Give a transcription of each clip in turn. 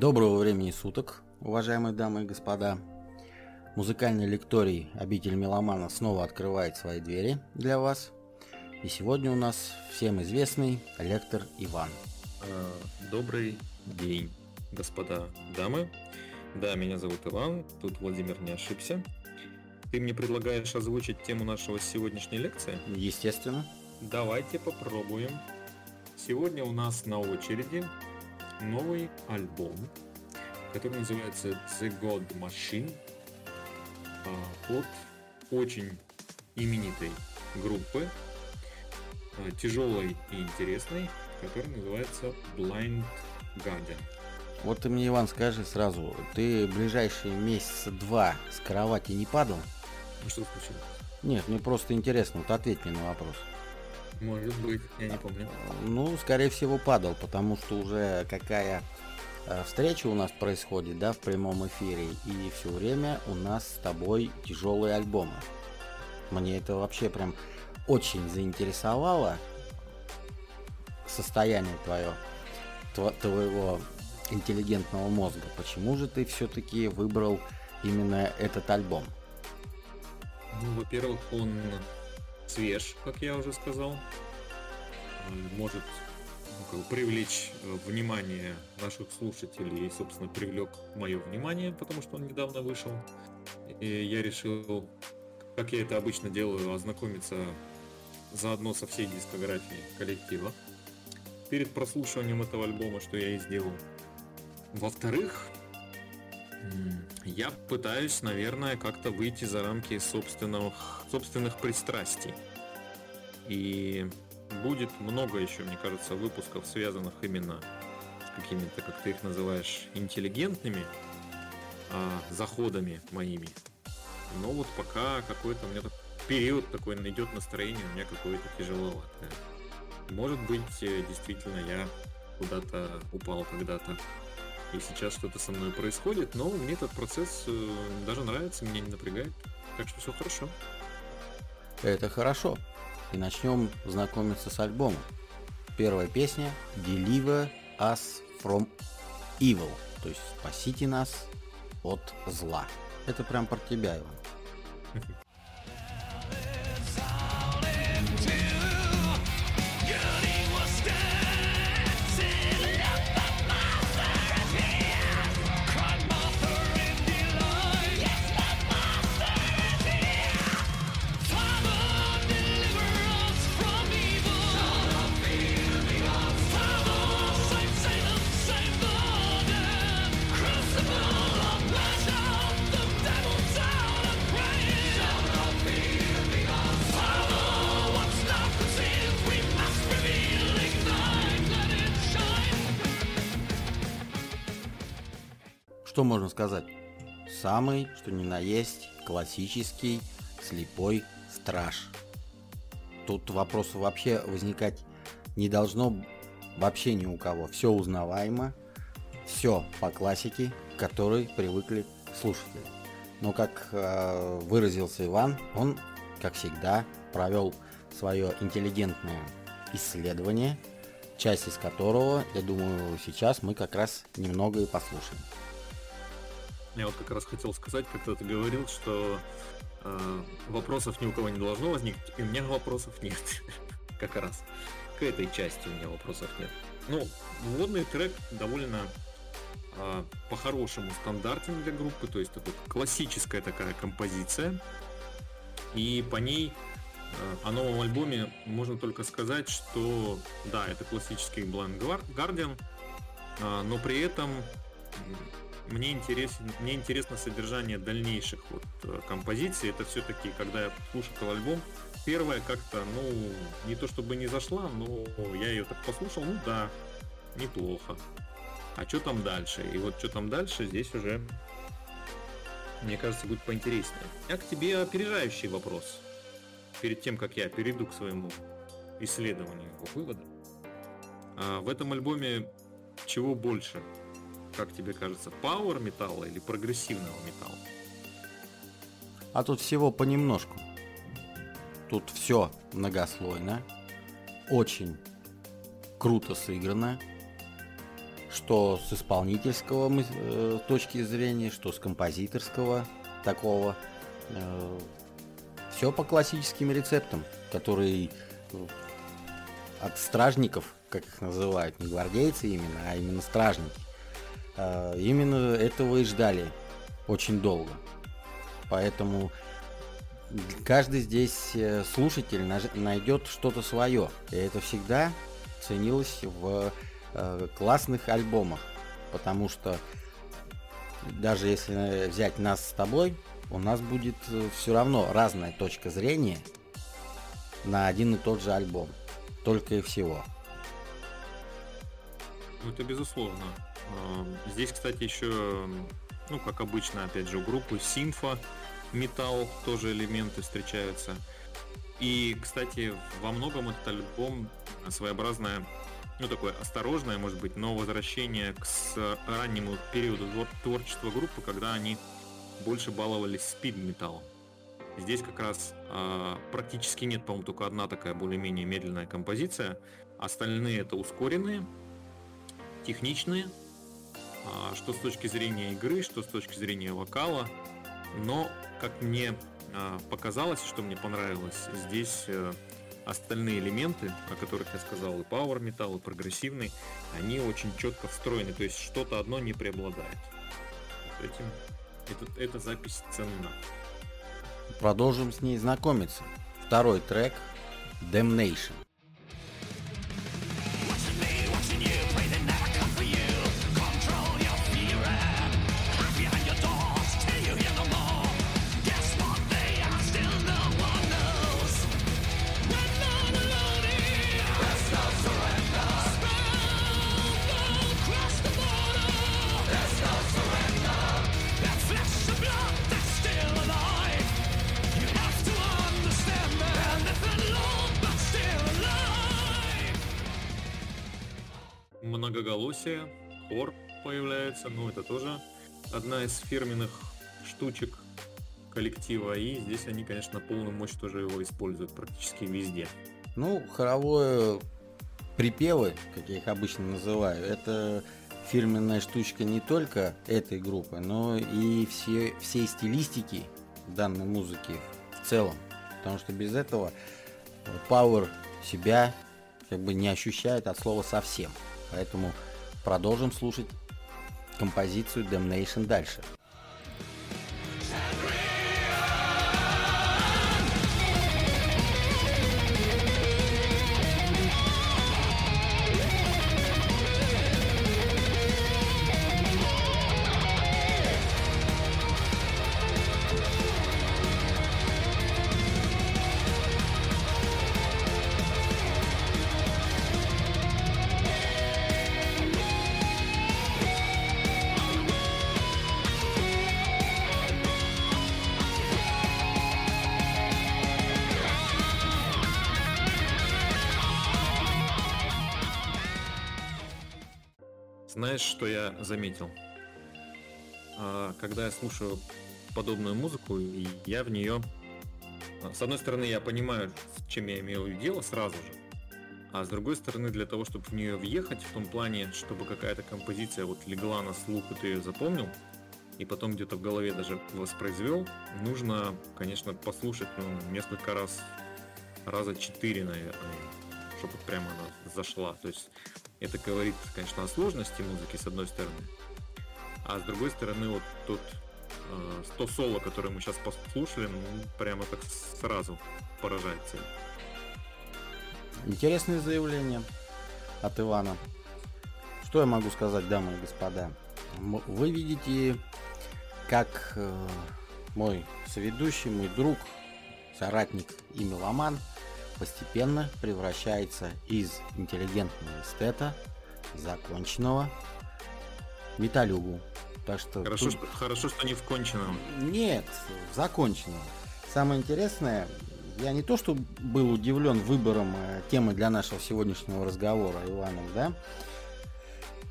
Доброго времени суток, уважаемые дамы и господа. Музыкальный лекторий «Обитель меломана» снова открывает свои двери для вас. И сегодня у нас всем известный лектор Иван. А, добрый день, господа дамы. Да, меня зовут Иван, тут Владимир не ошибся. Ты мне предлагаешь озвучить тему нашего сегодняшней лекции? Естественно. Давайте попробуем. Сегодня у нас на очереди новый альбом, который называется The God Machine а, от очень именитой группы, а, тяжелой и интересной, которая называется Blind Guardian. Вот ты мне, Иван, скажи сразу, ты ближайшие месяца два с кровати не падал? Ну что случилось? Нет, мне просто интересно, вот ответь мне на вопрос. Может быть, я не помню. Ну, скорее всего, падал, потому что уже какая э, встреча у нас происходит, да, в прямом эфире, и все время у нас с тобой тяжелые альбомы. Мне это вообще прям очень заинтересовало состояние твое, твоего интеллигентного мозга. Почему же ты все-таки выбрал именно этот альбом? Ну, во-первых, он свеж, как я уже сказал. Может ну, привлечь э, внимание наших слушателей и, собственно, привлек мое внимание, потому что он недавно вышел. И я решил, как я это обычно делаю, ознакомиться заодно со всей дискографией коллектива. Перед прослушиванием этого альбома, что я и сделал. Во-вторых, я пытаюсь, наверное, как-то выйти за рамки собственных, собственных пристрастий. И будет много еще, мне кажется, выпусков, связанных именно с какими-то, как ты их называешь, интеллигентными а, заходами моими. Но вот пока какой-то у меня период такой идет настроение, у меня какое-то тяжеловатое. Может быть, э, действительно, я куда-то упал когда-то и сейчас что-то со мной происходит, но мне этот процесс э, даже нравится, меня не напрягает, так что все хорошо. Это хорошо. И начнем знакомиться с альбомом. Первая песня Deliver Us From Evil, то есть спасите нас от зла. Это прям про тебя, Иван. сказать? Самый, что ни на есть, классический слепой страж. Тут вопросов вообще возникать не должно вообще ни у кого. Все узнаваемо, все по классике, к которой привыкли слушатели. Но как э, выразился Иван, он, как всегда, провел свое интеллигентное исследование, часть из которого, я думаю, сейчас мы как раз немного и послушаем. Я вот как раз хотел сказать, как ты говорил, что э, вопросов ни у кого не должно возникнуть, и у меня вопросов нет. как раз. К этой части у меня вопросов нет. Ну, вводный трек довольно э, по-хорошему стандартен для группы, то есть это классическая такая композиция. И по ней э, о новом альбоме можно только сказать, что да, это классический Blind Guardian, э, но при этом мне интересен, мне интересно содержание дальнейших вот э, композиций. Это все-таки, когда я слушал альбом, первая как-то, ну, не то чтобы не зашла, но я ее так послушал, ну да, неплохо. А что там дальше? И вот что там дальше, здесь уже, мне кажется, будет поинтереснее. А к тебе опережающий вопрос. Перед тем, как я перейду к своему исследованию вывода. А в этом альбоме чего больше? Как тебе кажется, пауэр металла или прогрессивного металла? А тут всего понемножку. Тут все многослойно, очень круто сыграно, что с исполнительского э, точки зрения, что с композиторского такого. Э, все по классическим рецептам, которые от стражников, как их называют, не гвардейцы именно, а именно стражники. Э, именно этого и ждали очень долго. Поэтому каждый здесь э, слушатель найдет что-то свое. И это всегда ценилось в э, классных альбомах. Потому что даже если взять нас с тобой, у нас будет э, все равно разная точка зрения на один и тот же альбом. Только и всего. Ну, это безусловно. Здесь, кстати, еще, ну, как обычно, опять же, у группы Синфа металл тоже элементы встречаются. И, кстати, во многом этот альбом своеобразное, ну такое осторожное, может быть, но возвращение к раннему периоду творчества группы, когда они больше баловались спид-металлом. Здесь как раз э, практически нет, по-моему, только одна такая более-менее медленная композиция. Остальные это ускоренные, техничные, что с точки зрения игры, что с точки зрения вокала. Но как мне а, показалось, что мне понравилось, здесь э, остальные элементы, о которых я сказал, и Power Metal, и прогрессивный, они очень четко встроены, то есть что-то одно не преобладает. Этим, это, эта запись ценна. Продолжим с ней знакомиться. Второй трек Damnation. Из фирменных штучек коллектива, и здесь они, конечно, на полную мощь тоже его используют практически везде. Ну, хоровое припевы, как я их обычно называю, это фирменная штучка не только этой группы, но и все, всей стилистики данной музыки в целом. Потому что без этого Power себя как бы не ощущает от слова совсем. Поэтому продолжим слушать композицию Damnation дальше. Знаешь, что я заметил? А, когда я слушаю подобную музыку, я в нее... А, с одной стороны, я понимаю, с чем я имею дело сразу же. А с другой стороны, для того, чтобы в нее въехать, в том плане, чтобы какая-то композиция вот легла на слух, и ты ее запомнил, и потом где-то в голове даже воспроизвел, нужно, конечно, послушать ну, несколько раз, раза четыре, наверное, чтобы прямо она зашла. То есть это говорит, конечно, о сложности музыки, с одной стороны. А с другой стороны, вот тот э, 100 соло, которое мы сейчас послушали, ну, прямо так сразу поражает цель. Интересное заявление от Ивана. Что я могу сказать, дамы и господа? Вы видите, как э, мой соведущий, мой друг, соратник и меломан – постепенно превращается из интеллигентного эстета, законченного, металюгу. Так что хорошо, тут... что, хорошо, что не в конченном. Нет, в законченном. Самое интересное, я не то что был удивлен выбором э, темы для нашего сегодняшнего разговора, Иваном, да,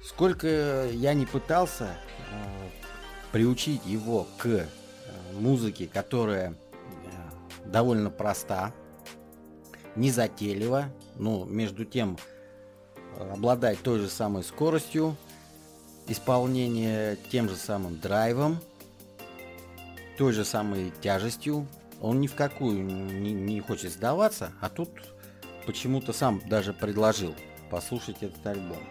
сколько я не пытался э, приучить его к э, музыке, которая э, довольно проста, незатейливо, но между тем э, обладает той же самой скоростью, исполнение тем же самым драйвом, той же самой тяжестью. Он ни в какую не, не хочет сдаваться, а тут почему-то сам даже предложил послушать этот альбом.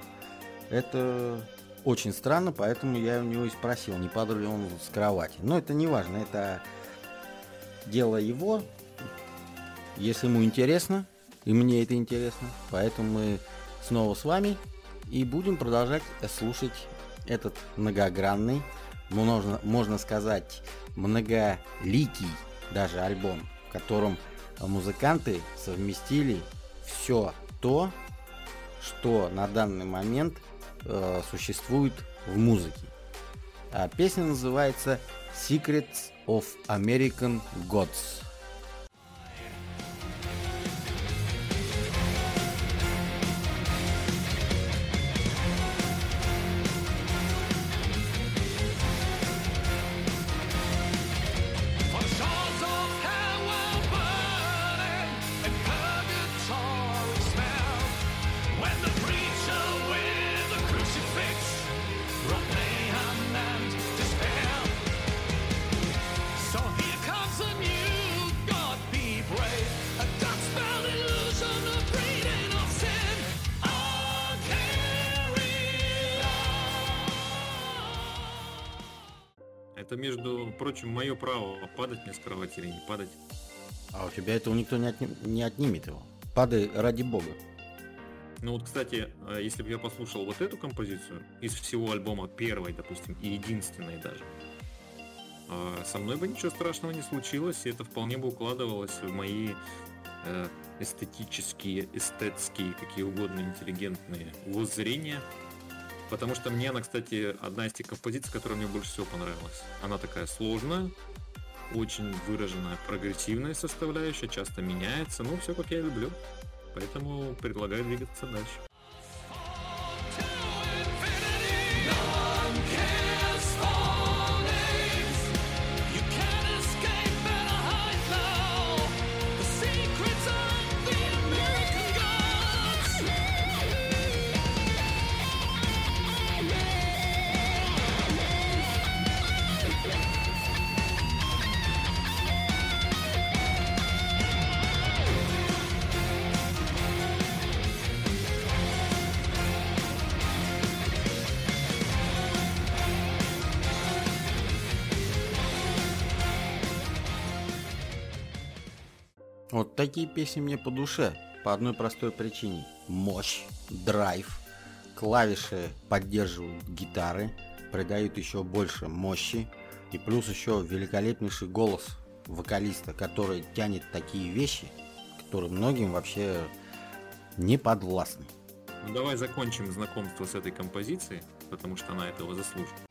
Это очень странно, поэтому я у него и спросил, не падал ли он с кровати. Но это не важно, это дело его. Если ему интересно, и мне это интересно, поэтому мы снова с вами и будем продолжать слушать этот многогранный, можно, можно сказать, многоликий даже альбом, в котором музыканты совместили все то, что на данный момент э, существует в музыке. А песня называется Secrets of American Gods. Падать. А у тебя этого никто не, отним, не отнимет его. Падай ради бога. Ну вот, кстати, а, если бы я послушал вот эту композицию из всего альбома первой, допустим, и единственной даже, а, со мной бы ничего страшного не случилось, и это вполне бы укладывалось в мои э, эстетические, эстетские, какие угодно интеллигентные воззрения Потому что мне она, кстати, одна из тех композиций, которая мне больше всего понравилась. Она такая сложная, очень выраженная прогрессивная составляющая, часто меняется, ну, все как я люблю. Поэтому предлагаю двигаться дальше. Такие песни мне по душе. По одной простой причине. Мощь, драйв, клавиши поддерживают гитары, придают еще больше мощи. И плюс еще великолепнейший голос вокалиста, который тянет такие вещи, которые многим вообще не подвластны. Ну, давай закончим знакомство с этой композицией, потому что она этого заслуживает.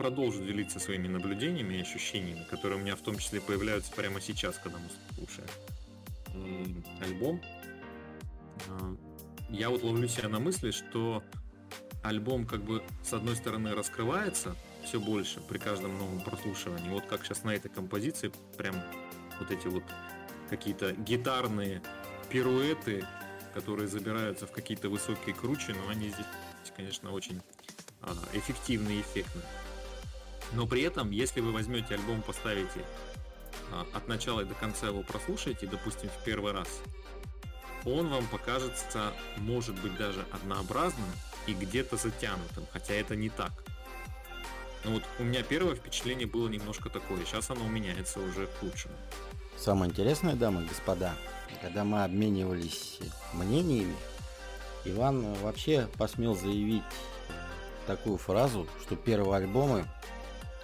Продолжу делиться своими наблюдениями и ощущениями, которые у меня в том числе появляются прямо сейчас, когда мы слушаем альбом. А, я вот ловлю себя на мысли, что альбом как бы с одной стороны раскрывается все больше при каждом новом прослушивании. Вот как сейчас на этой композиции прям вот эти вот какие-то гитарные пируэты, которые забираются в какие-то высокие кручи, но они здесь, конечно, очень а, эффективные и эффектные. Но при этом, если вы возьмете альбом, поставите а, от начала и до конца его прослушаете, допустим, в первый раз, он вам покажется, может быть, даже однообразным и где-то затянутым, хотя это не так. Но вот у меня первое впечатление было немножко такое, сейчас оно меняется уже к лучшему. Самое интересное, дамы и господа, когда мы обменивались мнениями, Иван вообще посмел заявить такую фразу, что первые альбомы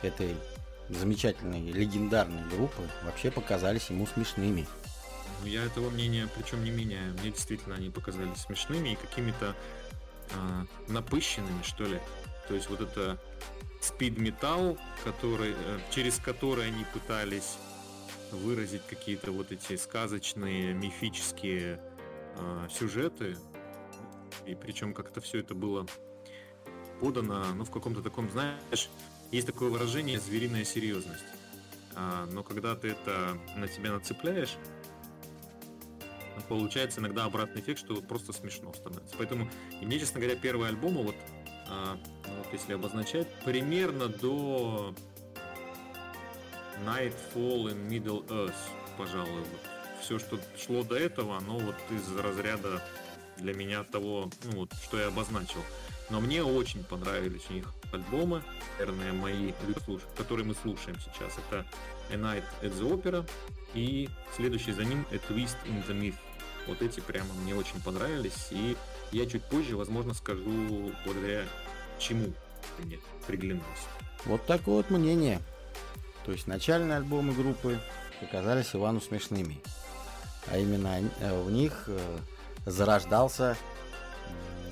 этой замечательной, легендарной группы вообще показались ему смешными. Ну, я этого мнения причем не меняю. Мне действительно они показались смешными и какими-то э, напыщенными, что ли. То есть вот это metal, который, э, через который они пытались выразить какие-то вот эти сказочные, мифические э, сюжеты. И причем как-то все это было подано, ну, в каком-то таком, знаешь, есть такое выражение «звериная серьезность». А, но когда ты это на тебя нацепляешь, получается иногда обратный эффект, что просто смешно становится. Поэтому, и мне, честно говоря, первые альбомы, вот, а, ну, вот если обозначать, примерно до Nightfall in Middle Earth, пожалуй. Вот. Все, что шло до этого, оно вот из разряда для меня того, ну вот, что я обозначил. Но мне очень понравились у них альбомы, наверное, мои, которые мы слушаем сейчас. Это A Night at the Opera и следующий за ним A Twist in the Myth. Вот эти прямо мне очень понравились, и я чуть позже, возможно, скажу, благодаря чему мне приглянулся. Вот такое вот мнение. То есть начальные альбомы группы показались Ивану смешными. А именно э, в них э, зарождался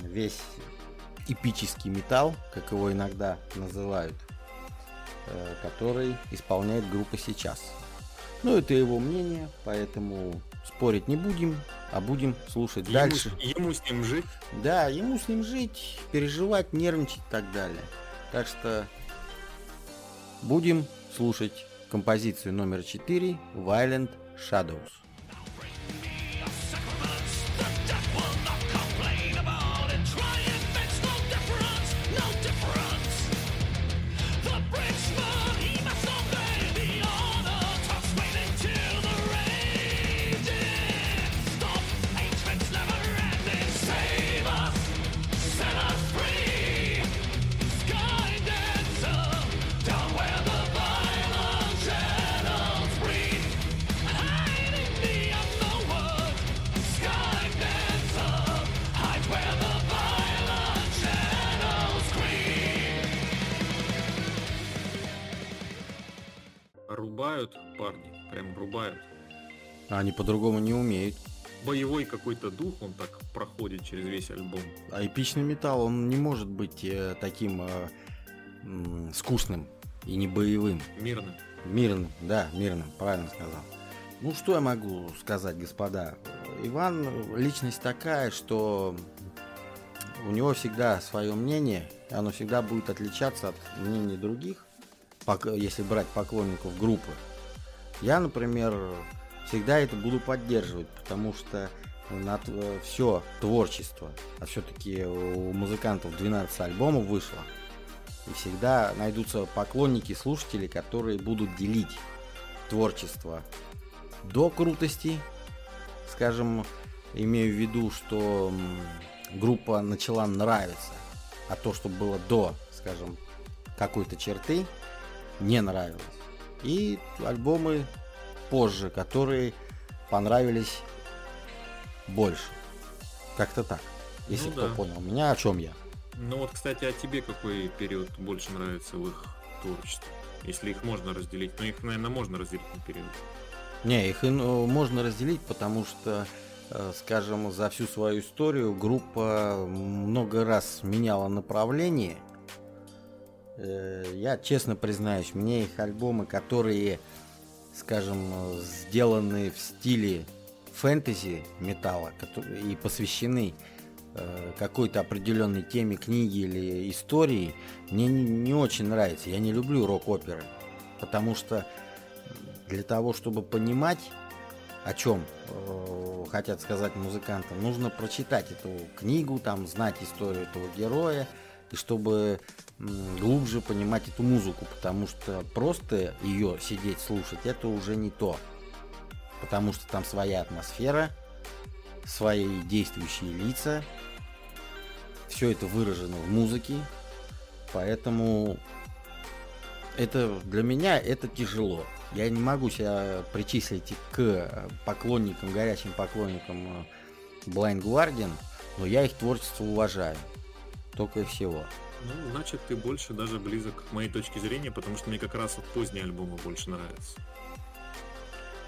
весь эпический металл, как его иногда называют, э, который исполняет группа сейчас. Ну, это его мнение, поэтому спорить не будем, а будем слушать ему, дальше. Ему с ним жить? Да, ему с ним жить, переживать, нервничать и так далее. Так что будем слушать композицию номер 4 Violent Shadows. Они по-другому не умеют. Боевой какой-то дух, он так проходит через весь альбом. А эпичный металл, он не может быть э, таким э, э, скучным и не боевым. Мирным. Мирным, да, мирным, правильно сказал. Ну, что я могу сказать, господа? Иван личность такая, что у него всегда свое мнение, и оно всегда будет отличаться от мнений других если брать поклонников группы. Я, например, всегда это буду поддерживать, потому что на все творчество, а все-таки у музыкантов 12 альбомов вышло, и всегда найдутся поклонники, слушатели, которые будут делить творчество до крутости, скажем, имею в виду, что группа начала нравиться, а то, что было до, скажем, какой-то черты, не нравилось. И альбомы позже, которые понравились больше. Как-то так. Если ну, кто да. понял меня, о чем я. Ну вот, кстати, а тебе какой период больше нравится в их творчестве? Если их можно разделить. Ну, их, наверное, можно разделить на период. Не, их ну, можно разделить, потому что, э, скажем, за всю свою историю группа много раз меняла направление – Э, я честно признаюсь, мне их альбомы, которые, скажем, сделаны в стиле фэнтези металла и посвящены э, какой-то определенной теме книги или истории, мне не, очень нравится. Я не люблю рок-оперы, потому что для того, чтобы понимать, о чем э, хотят сказать музыканты, нужно прочитать эту книгу, там знать историю этого героя, и чтобы глубже понимать эту музыку, потому что просто ее сидеть слушать это уже не то. Потому что там своя атмосфера, свои действующие лица, все это выражено в музыке, поэтому это для меня это тяжело. Я не могу себя причислить к поклонникам, горячим поклонникам э, Blind Guardian, но я их творчество уважаю. Только и всего. Ну, значит, ты больше даже близок к моей точке зрения, потому что мне как раз вот поздние альбомы больше нравятся.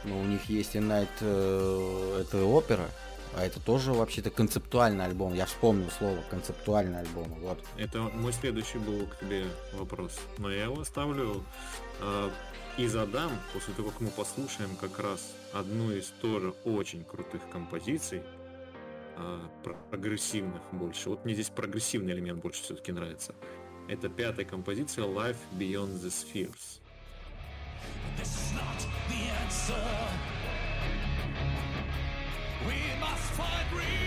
Ну, у них есть и Night, э, это опера, А это тоже вообще-то концептуальный альбом. Я вспомнил слово концептуальный альбом. Вот. Это мой следующий был к тебе вопрос. Но я его оставлю э, и задам после того, как мы послушаем как раз одну из тоже очень крутых композиций. Э, прогрессивных больше. Вот мне здесь прогрессивный элемент больше все-таки нравится. Это пятая композиция Life Beyond the Spheres. Not the answer. ты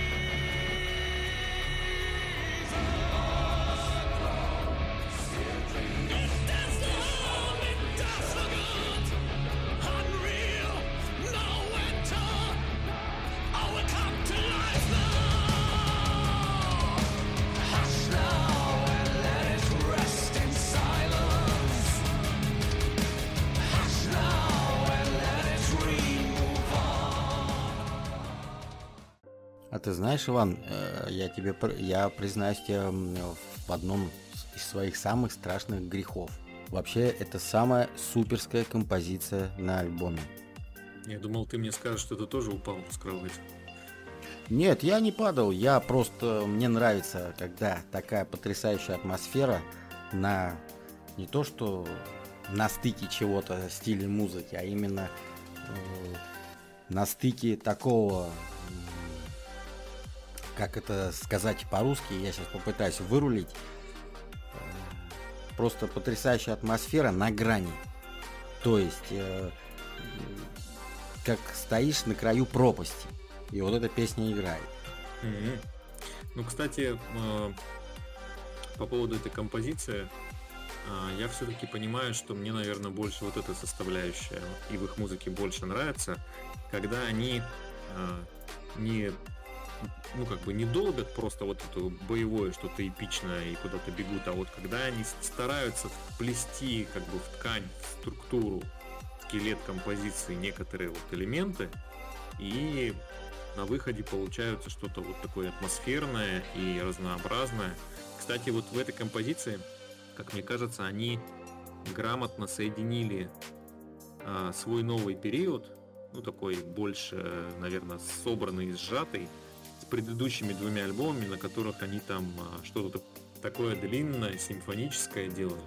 знаешь, Иван, э, я тебе, я признаюсь тебе в одном из своих самых страшных грехов. Вообще, это самая суперская композиция на альбоме. Я думал, ты мне скажешь, что ты тоже упал с кровати. Нет, я не падал, я просто... Мне нравится, когда такая потрясающая атмосфера на... Не то, что на стыке чего-то стиля музыки, а именно э, на стыке такого как это сказать по-русски, я сейчас попытаюсь вырулить. Просто потрясающая атмосфера на грани. То есть, э, как стоишь на краю пропасти. И вот эта песня играет. Mm-hmm. Ну, кстати, э, по поводу этой композиции, э, я все-таки понимаю, что мне, наверное, больше вот эта составляющая и в их музыке больше нравится, когда они э, не ну, как бы не долбят просто вот это боевое что-то эпичное и куда-то бегут, а вот когда они стараются вплести как бы в ткань, в структуру, скелет композиции некоторые вот элементы, и на выходе получается что-то вот такое атмосферное и разнообразное. Кстати, вот в этой композиции, как мне кажется, они грамотно соединили а, свой новый период, ну такой больше, наверное, собранный и сжатый, предыдущими двумя альбомами, на которых они там а, что-то такое длинное, симфоническое делали.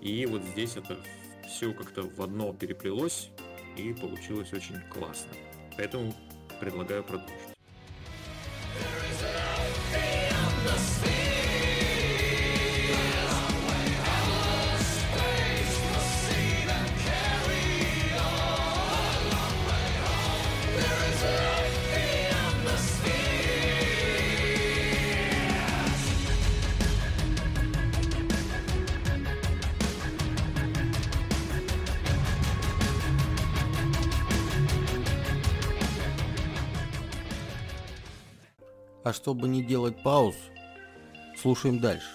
И вот здесь это все как-то в одно переплелось и получилось очень классно. Поэтому предлагаю продолжить. А чтобы не делать пауз, слушаем дальше.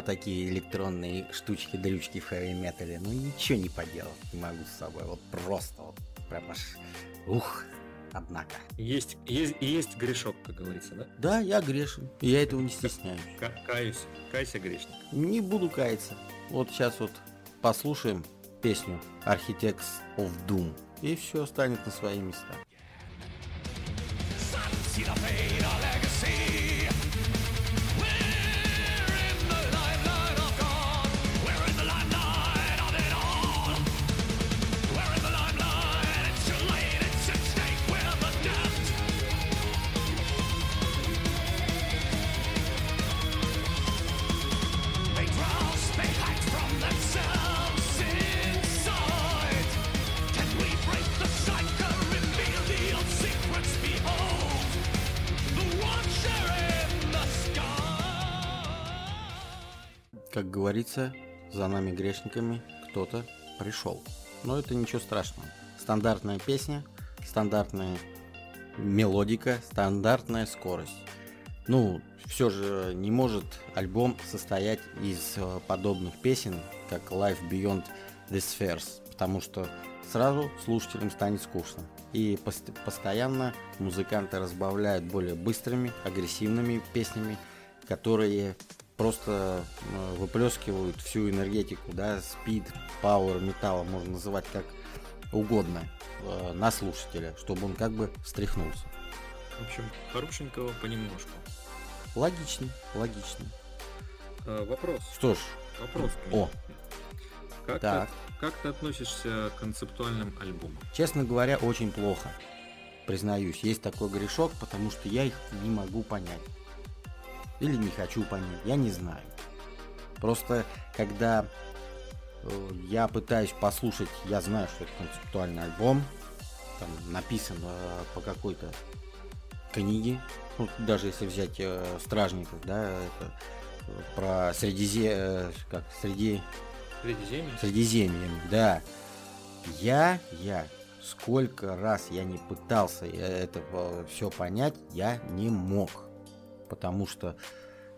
Такие электронные штучки-дрючки в хэви-метале. Ну ничего не поделать не могу с собой. Вот просто вот прям аж... Ух, однако. Есть, есть, есть грешок, как говорится, да? Да, я грешен. И я этого не стесняюсь. К каюсь. Кайся, грешник. Не буду каяться. Вот сейчас вот послушаем песню Architects of Doom. И все станет на свои места. the говорится, за нами грешниками кто-то пришел. Но это ничего страшного. Стандартная песня, стандартная мелодика, стандартная скорость. Ну, все же не может альбом состоять из э, подобных песен, как Life Beyond the Spheres, потому что сразу слушателям станет скучно. И пост- постоянно музыканты разбавляют более быстрыми, агрессивными песнями, которые просто э, выплескивают всю энергетику, да, спид, пауэр, металла, можно называть как угодно, э, на слушателя, чтобы он как бы встряхнулся. В общем, хорошенького понемножку. Логично, логично. А, вопрос. Что ж, Вопрос. О. Как, так. Ты, как ты относишься к концептуальным альбомам? Честно говоря, очень плохо. Признаюсь, есть такой грешок, потому что я их не могу понять. Или не хочу понять, я не знаю. Просто когда э, я пытаюсь послушать, я знаю, что это концептуальный альбом, там написан э, по какой-то книге, ну, даже если взять э, Стражников, да, это э, про Средизе... э, как, среди... Средиземье? Средиземье, да. Я, я, сколько раз я не пытался это все понять, я не мог. Потому что,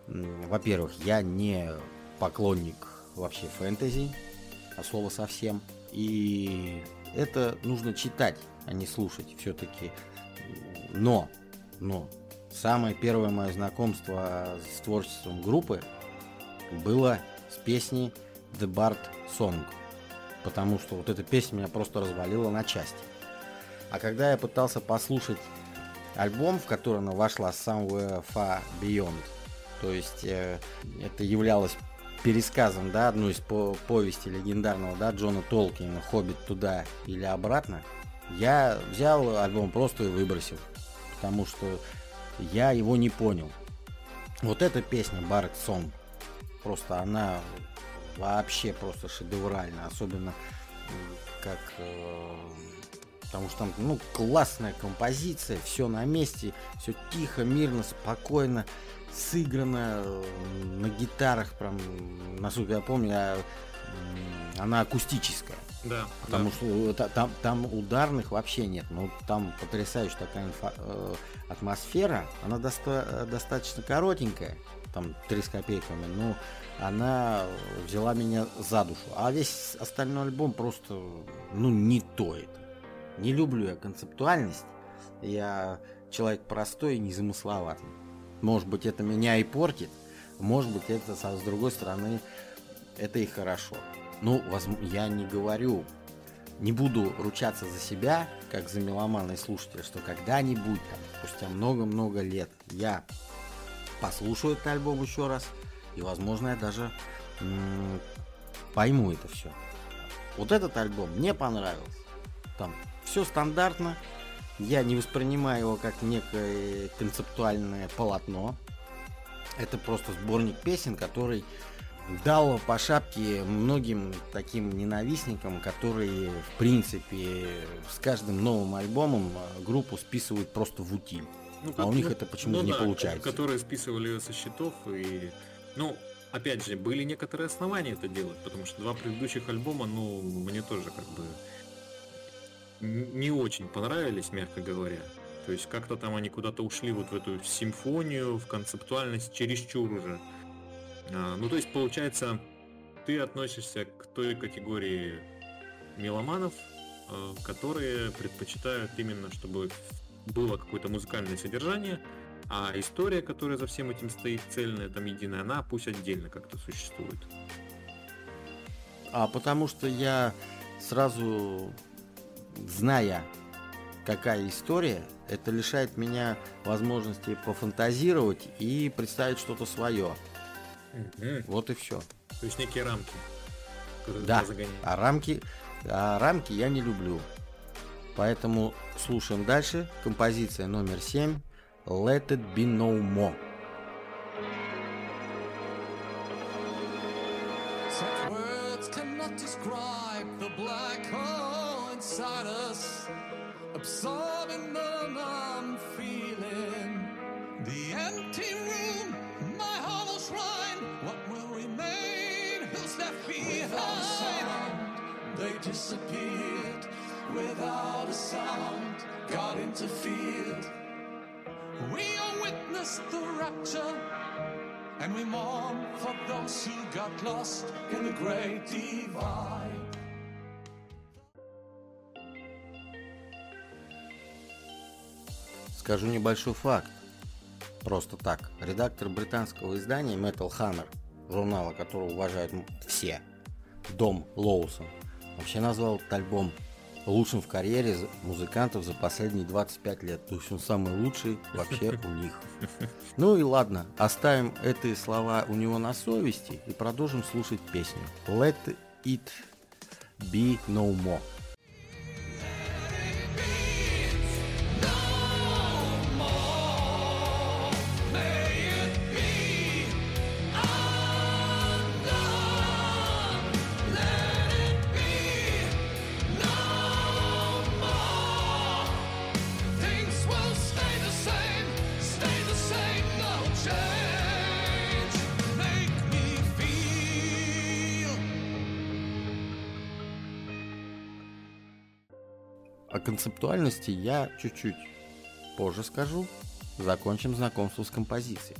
во-первых, я не поклонник вообще фэнтези, а слова совсем. И это нужно читать, а не слушать все-таки. Но, но, самое первое мое знакомство с творчеством группы было с песней The Bard Song. Потому что вот эта песня меня просто развалила на части. А когда я пытался послушать альбом, в который она вошла Somewhere Far Beyond, то есть э, это являлось пересказом, да, одной из по повести легендарного, да, Джона Толкина «Хоббит туда или обратно», я взял альбом просто и выбросил, потому что я его не понял. Вот эта песня Барретт Сон, просто она вообще просто шедевральна, особенно как э, потому что там ну классная композиция, все на месте, все тихо, мирно, спокойно сыграно э, на гитарах, прям, насколько я помню, я, она акустическая. Да. Потому да. что та- там, там ударных вообще нет. Но там потрясающая такая инфа- э, атмосфера. Она доста- э, достаточно коротенькая, там 3 с копейками, но она взяла меня за душу. А весь остальной альбом просто, ну, не то это. Не люблю я концептуальность. Я человек простой и незамысловатый. Может быть, это меня и портит. Может быть, это, с другой стороны, это и хорошо. Ну, я не говорю, не буду ручаться за себя, как за меломана и слушателя, что когда-нибудь, там, спустя много-много лет, я послушаю этот альбом еще раз, и, возможно, я даже м, пойму это все. Вот этот альбом мне понравился. Там все стандартно, я не воспринимаю его как некое концептуальное полотно. Это просто сборник песен, который дал по шапке многим таким ненавистникам, которые, в принципе, с каждым новым альбомом э, группу списывают просто в утиль. Ну, а у них это почему-то ну не да, получается. Которые списывали ее со счетов и... Ну, опять же, были некоторые основания это делать, потому что два предыдущих альбома, ну, мне тоже как бы не очень понравились, мягко говоря. То есть как-то там они куда-то ушли вот в эту симфонию, в концептуальность чересчур уже. А, ну, то есть, получается, ты относишься к той категории меломанов, э, которые предпочитают именно, чтобы было какое-то музыкальное содержание, а история, которая за всем этим стоит, цельная, там единая, она пусть отдельно как-то существует. А потому что я сразу, зная, какая история, это лишает меня возможности пофантазировать и представить что-то свое. Вот и все. То есть некие рамки. Да. А рамки, а рамки я не люблю. Поэтому слушаем дальше. Композиция номер 7. Let it be no more. absorbing them I'm feeling. The empty room, my hollow shrine. What will remain? Who's left behind? Without a sound, they disappeared. Without a sound, God interfered. We all witnessed the rapture, and we mourn for those who got lost in the great divide. Скажу небольшой факт. Просто так. Редактор британского издания Metal Hammer, журнала, которого уважают все, Дом Лоусон, вообще назвал этот альбом лучшим в карьере музыкантов за последние 25 лет. То есть он самый лучший вообще у них. Ну и ладно, оставим эти слова у него на совести и продолжим слушать песню Let It Be No More. Концептуальности я чуть-чуть позже скажу. Закончим знакомство с композицией.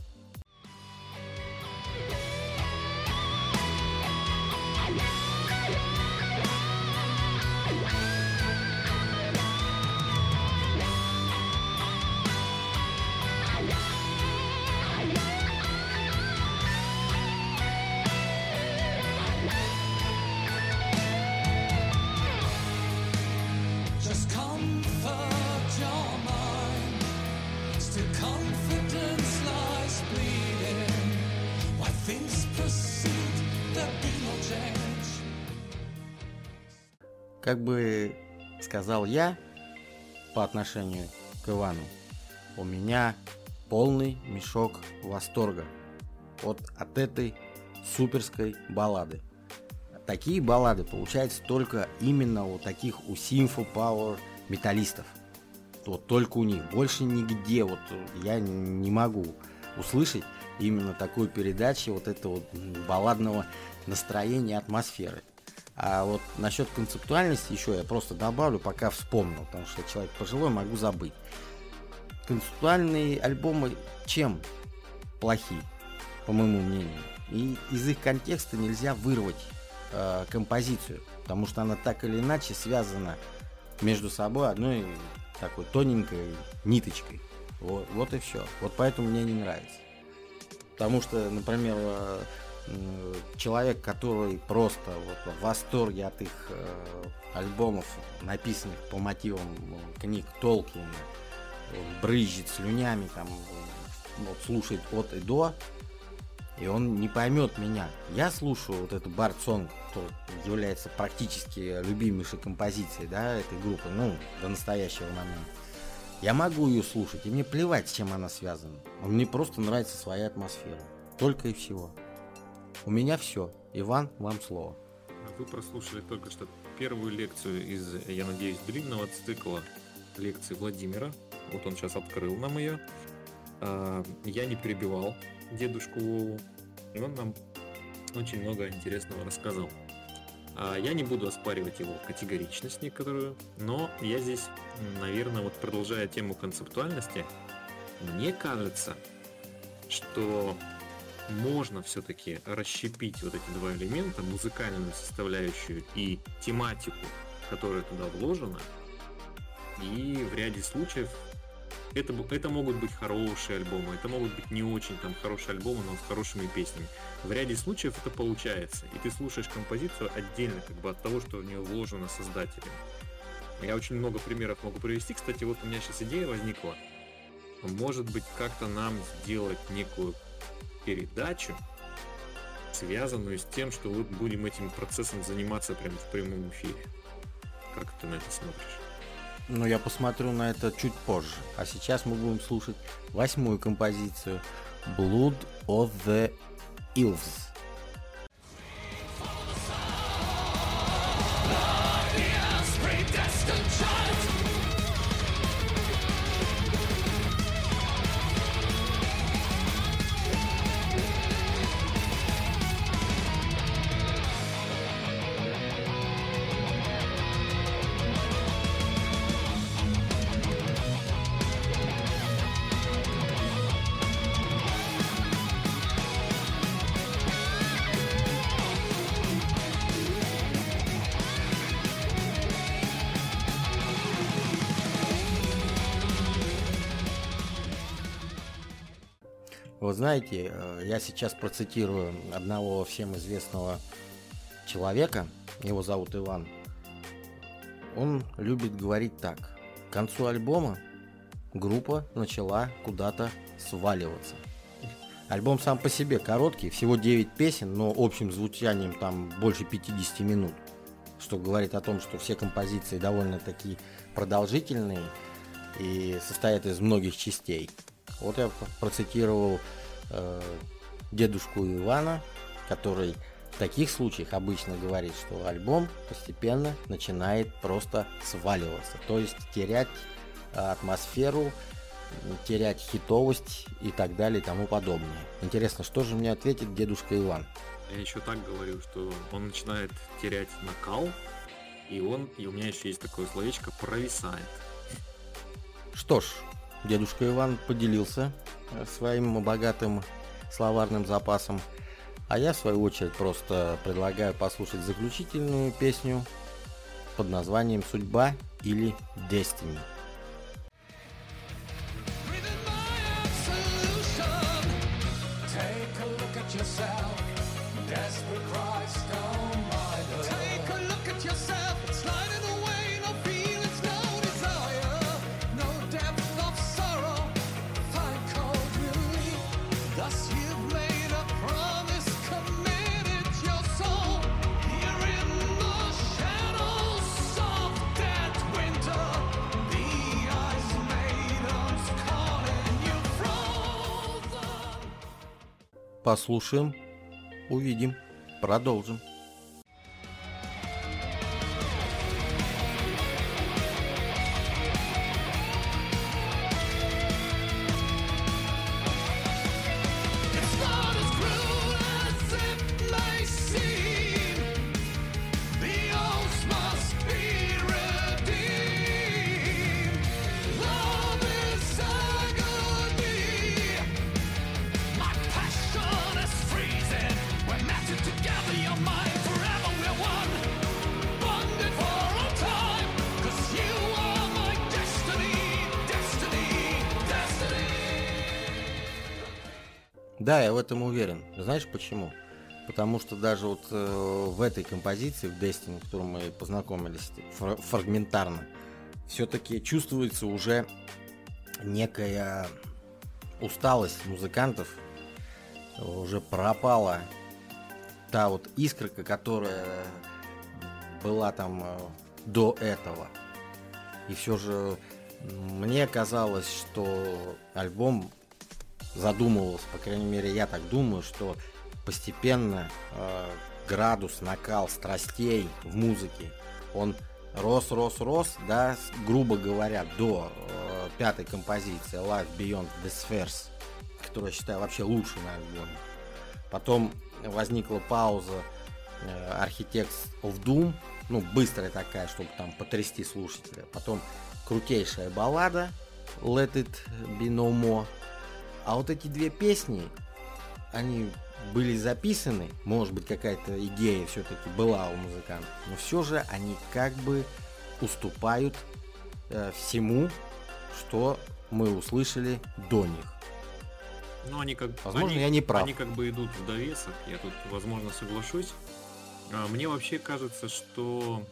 Как бы сказал я по отношению к Ивану, у меня полный мешок восторга от, от этой суперской баллады. Такие баллады получаются только именно у таких у Симфо Power металлистов. Вот только у них. Больше нигде вот я не могу услышать именно такой передачи вот этого балладного настроения, атмосферы. А вот насчет концептуальности еще я просто добавлю, пока вспомнил, потому что человек пожилой, могу забыть. Концептуальные альбомы чем плохи, по моему мнению? И из их контекста нельзя вырвать э, композицию, потому что она так или иначе связана между собой одной такой тоненькой ниточкой. Вот, вот и все. Вот поэтому мне не нравится. Потому что, например, э, человек, который просто вот в восторге от их э, альбомов, написанных по мотивам э, книг Толкина, э, брызжет слюнями, там, э, вот, слушает от и до, и он не поймет меня. Я слушаю вот эту Барт Сонг, который является практически любимейшей композицией, да, этой группы, ну, до настоящего момента. Я могу ее слушать, и мне плевать, с чем она связана. Мне просто нравится своя атмосфера. Только и всего. У меня все. Иван, вам слово. Вы прослушали только что первую лекцию из, я надеюсь, длинного цикла лекций Владимира. Вот он сейчас открыл нам ее. А, Я не перебивал дедушку Вову, и он нам очень много интересного рассказал. А Я не буду оспаривать его категоричность некоторую, но я здесь, наверное, вот продолжая тему концептуальности, мне кажется, что можно все-таки расщепить вот эти два элемента, музыкальную составляющую и тематику, которая туда вложена. И в ряде случаев это, это могут быть хорошие альбомы, это могут быть не очень там хорошие альбомы, но с хорошими песнями. В ряде случаев это получается, и ты слушаешь композицию отдельно как бы от того, что в нее вложено создателем. Я очень много примеров могу привести. Кстати, вот у меня сейчас идея возникла. Может быть, как-то нам сделать некую передачу, связанную с тем, что вот будем этим процессом заниматься прямо в прямом эфире. Как ты на это смотришь? Но я посмотрю на это чуть позже. А сейчас мы будем слушать восьмую композицию Blood of the Ilves. Знаете, э, я сейчас процитирую одного всем известного человека, его зовут Иван. Он любит говорить так. К концу альбома группа начала куда-то сваливаться. Альбом сам по себе короткий, всего 9 песен, но общим звучанием там больше 50 минут. Что говорит о том, что все композиции довольно-таки продолжительные и состоят из многих частей. Вот я процитировал э, дедушку Ивана, который в таких случаях обычно говорит, что альбом постепенно начинает просто сваливаться, то есть терять э, атмосферу, терять хитовость и так далее и тому подобное. Интересно, что же мне ответит дедушка Иван? Я еще так говорю, что он начинает терять накал, и он, и у меня еще есть такое словечко, провисает. Что ж, дедушка Иван поделился э, своим богатым словарным запасом, а я в свою очередь просто предлагаю послушать заключительную песню под названием «Судьба» или «Destiny». Послушаем, увидим, продолжим. Этом уверен. Знаешь почему? Потому что даже вот э, в этой композиции, в Destiny, в которой мы познакомились фр- фрагментарно, все-таки чувствуется уже некая усталость музыкантов, уже пропала та вот искорка, которая была там э, до этого. И все же мне казалось, что альбом задумывался, по крайней мере, я так думаю, что постепенно э, градус, накал страстей в музыке, он рос, рос, рос, да, грубо говоря, до э, пятой композиции Life Beyond the Spheres, которую я считаю вообще лучшей на альбоме. Потом возникла пауза э, Architects of Doom, ну, быстрая такая, чтобы там потрясти слушателя. Потом крутейшая баллада Let It Be No More, а вот эти две песни, они были записаны, может быть какая-то идея все-таки была у музыкантов, но все же они как бы уступают э, всему, что мы услышали до них. Ну, они как Возможно, они, я не прав. Они как бы идут в довесок, я тут, возможно, соглашусь. А, мне вообще кажется, что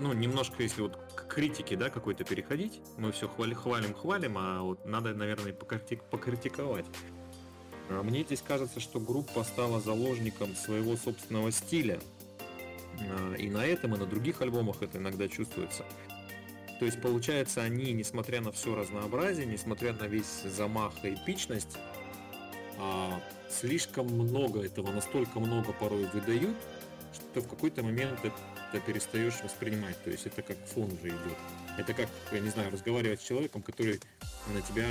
ну, немножко, если вот к критике, да, какой-то переходить, мы все хвали, хвалим, хвалим, а вот надо, наверное, покритик, покритиковать. А мне здесь кажется, что группа стала заложником своего собственного стиля. А, и на этом, и на других альбомах это иногда чувствуется. То есть, получается, они, несмотря на все разнообразие, несмотря на весь замах и эпичность, а, слишком много этого, настолько много порой выдают, что в какой-то момент это перестаешь воспринимать. То есть это как фон уже идет. Это как, я не знаю, разговаривать с человеком, который на тебя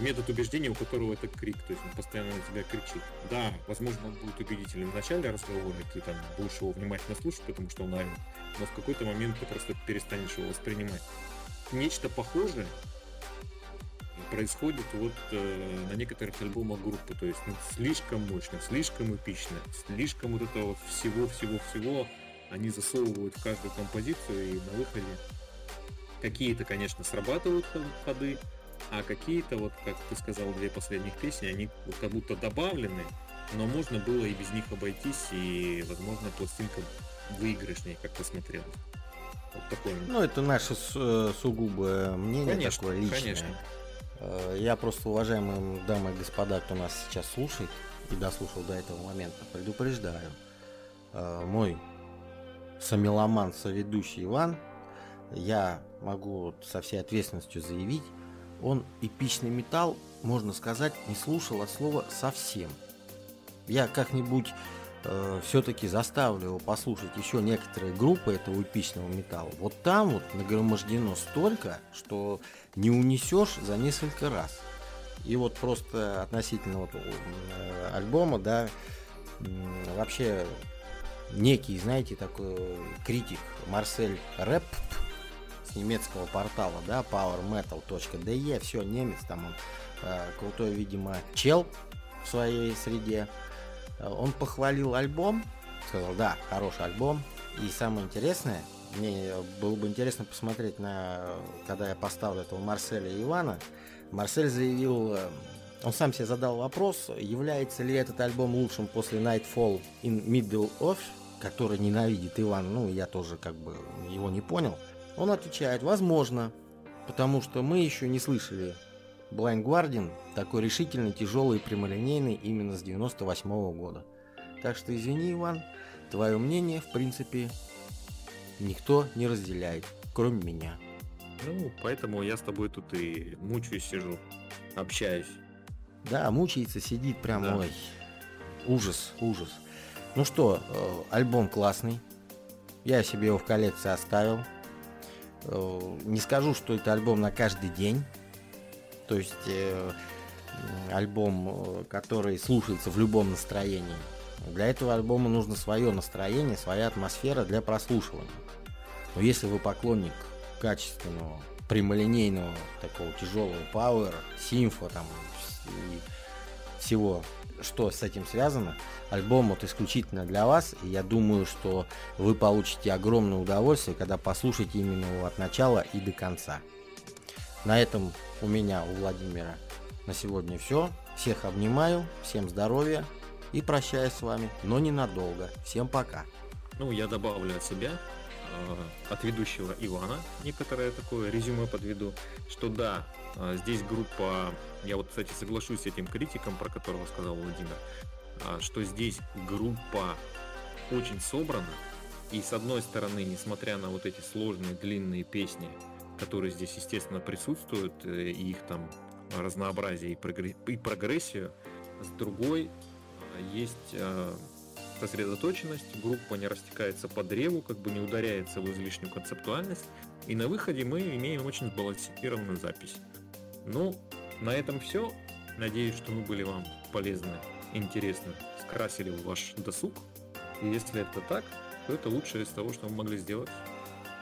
метод убеждения, у которого это крик, то есть он постоянно на тебя кричит. Да, возможно, он будет убедителен в начале разговора, ты там будешь его внимательно слушать, потому что он орет, но в какой-то момент ты просто перестанешь его воспринимать. Нечто похожее происходит вот э, на некоторых альбомах группы, то есть ну, слишком мощно, слишком эпично, слишком вот этого всего-всего-всего они засовывают в каждую композицию и на выходе какие-то, конечно, срабатывают ходы, а какие-то, вот как ты сказал, две последних песни, они вот как будто добавлены, но можно было и без них обойтись, и, возможно, пластинка выигрышнее как-то смотрелась. Вот такое. Ну, это наше с- сугубое мнение Конечно, такое личное. конечно. Э, Я просто, уважаемые дамы и господа, кто нас сейчас слушает и дослушал до этого момента, предупреждаю. Э, Мой самиломан, соведущий Иван, я могу со всей ответственностью заявить, он эпичный металл, можно сказать, не слушал от слова совсем. Я как-нибудь все-таки заставлю его послушать еще некоторые группы этого эпичного металла. Вот там вот нагромождено столько, что не унесешь за несколько раз. И вот просто относительно вот, э, альбома, да, м, вообще некий, знаете, такой критик Марсель Рэп с немецкого портала, да, powermetal.de, все, немец, там он э, крутой, видимо, чел в своей среде. Э, Он похвалил альбом, сказал, да, хороший альбом. И самое интересное, мне было бы интересно посмотреть на, когда я поставлю этого Марселя и Ивана, Марсель заявил, э, он сам себе задал вопрос, является ли этот альбом лучшим после Nightfall in Middle of, который ненавидит Иван, ну, я тоже как бы его не понял. Он отвечает, возможно, потому что мы еще не слышали Blind Guardian такой решительный, тяжелый прямолинейный именно с 98 года. Так что извини, Иван, твое мнение, в принципе, никто не разделяет, кроме меня. Ну, поэтому я с тобой тут и мучаюсь, сижу, общаюсь. Да, мучается, сидит прям, Да. ой, ужас, ужас. Ну что, э, альбом классный, я себе его в коллекции оставил. Э, Не скажу, что это альбом на каждый день, то есть э, альбом, э, который слушается в любом настроении. Для этого альбома нужно свое настроение, своя атмосфера для прослушивания. Но если вы поклонник качественного, прямолинейного, такого тяжелого пауэра, симфа там и всего, что с этим связано, альбом вот исключительно для вас, и я думаю, что вы получите огромное удовольствие, когда послушаете именно его от начала и до конца. На этом у меня, у Владимира на сегодня все. Всех обнимаю, всем здоровья и прощаюсь с вами, но ненадолго. Всем пока. Ну, я добавлю от себя, от ведущего Ивана, некоторое такое резюме подведу, что да, э, здесь группа, я вот, кстати, соглашусь с этим критиком, про которого сказал Владимир, а, что здесь группа очень собрана, и с одной стороны, несмотря на вот эти сложные длинные песни, которые здесь, естественно, присутствуют, э, и их там разнообразие и, прогре- и прогрессию, с другой есть э, сосредоточенность, группа не растекается по древу, как бы не ударяется в излишнюю концептуальность, и на выходе мы имеем очень сбалансированную запись. Ну, на этом все. Надеюсь, что мы были вам полезны, интересны, скрасили ваш досуг. И если это так, то это лучшее из того, что мы могли сделать.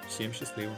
Всем счастливо!